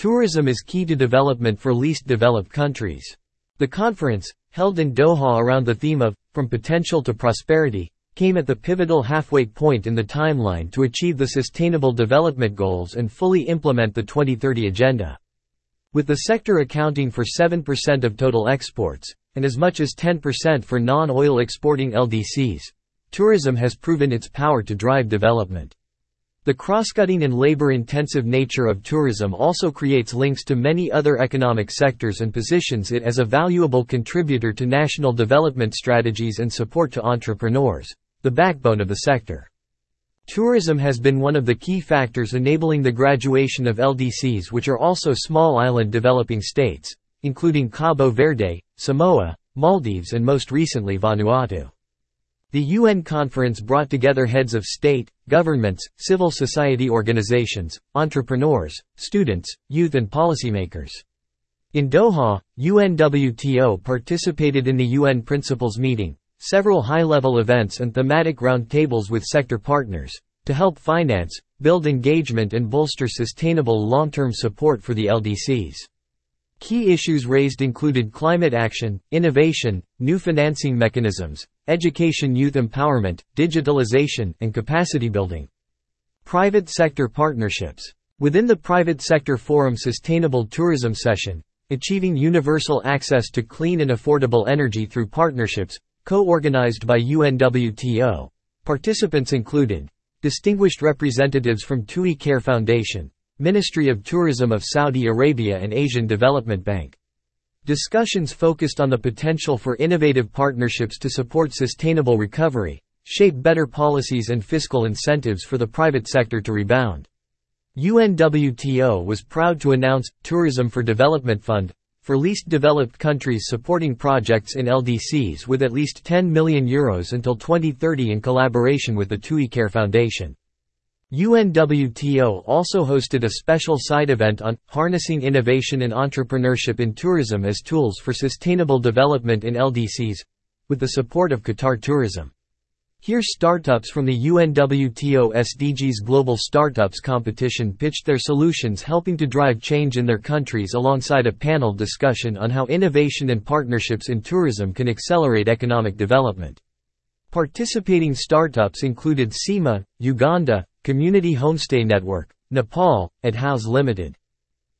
Tourism is key to development for least developed countries. The conference, held in Doha around the theme of From Potential to Prosperity, came at the pivotal halfway point in the timeline to achieve the Sustainable Development Goals and fully implement the 2030 Agenda. With the sector accounting for 7% of total exports, and as much as 10% for non-oil exporting LDCs, tourism has proven its power to drive development. The cross-cutting and labor-intensive nature of tourism also creates links to many other economic sectors and positions it as a valuable contributor to national development strategies and support to entrepreneurs, the backbone of the sector. Tourism has been one of the key factors enabling the graduation of LDCs which are also small island developing states, including Cabo Verde, Samoa, Maldives and most recently Vanuatu. The UN conference brought together heads of state, governments, civil society organizations, entrepreneurs, students, youth and policymakers. In Doha, UNWTO participated in the UN Principals Meeting, several high-level events and thematic roundtables with sector partners, to help finance, build engagement and bolster sustainable long-term support for the LDCs. Key issues raised included climate action, innovation, new financing mechanisms, education youth empowerment, digitalization, and capacity building. Private sector partnerships. Within the Private Sector Forum Sustainable Tourism Session, Achieving Universal Access to Clean and Affordable Energy Through Partnerships, co-organized by UNWTO. Participants included distinguished representatives from TUI Care Foundation, Ministry of Tourism of Saudi Arabia and Asian Development Bank. Discussions focused on the potential for innovative partnerships to support sustainable recovery, shape better policies and fiscal incentives for the private sector to rebound. UNWTO was proud to announce Tourism for Development Fund for least developed countries supporting projects in LDCs with at least 10 million euros until 2030 in collaboration with the TUI Care Foundation. UNWTO also hosted a special side event on harnessing innovation and entrepreneurship in tourism as tools for sustainable development in LDCs, with the support of Qatar Tourism. Here startups from the UNWTO SDGs Global Startups competition pitched their solutions helping to drive change in their countries alongside a panel discussion on how innovation and partnerships in tourism can accelerate economic development. Participating startups included SEMA, Uganda, Community Homestay Network, Nepal, and House Limited.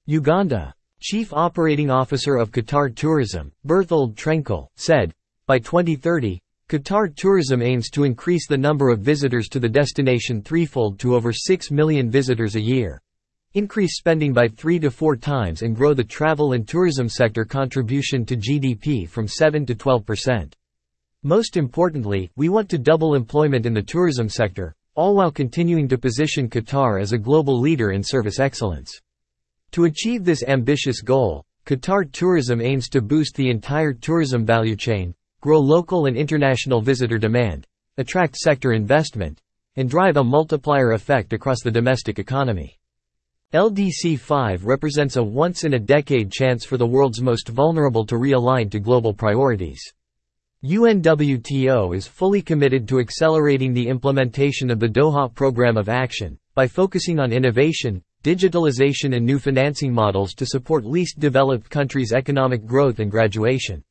Uganda. Chief Operating Officer of Qatar Tourism, Berthold Trenkel, said, by 2030, Qatar Tourism aims to increase the number of visitors to the destination threefold to over 6 million visitors a year. Increase spending by 3 to 4 times and grow the travel and tourism sector contribution to GDP from 7 to 12 percent. Most importantly, we want to double employment in the tourism sector, all while continuing to position Qatar as a global leader in service excellence. To achieve this ambitious goal, Qatar Tourism aims to boost the entire tourism value chain, grow local and international visitor demand, attract sector investment, and drive a multiplier effect across the domestic economy. LDC 5 represents a once-in-a-decade chance for the world's most vulnerable to realign to global priorities. UNWTO is fully committed to accelerating the implementation of the Doha Program of Action, by focusing on innovation, digitalization and new financing models to support least developed countries' economic growth and graduation.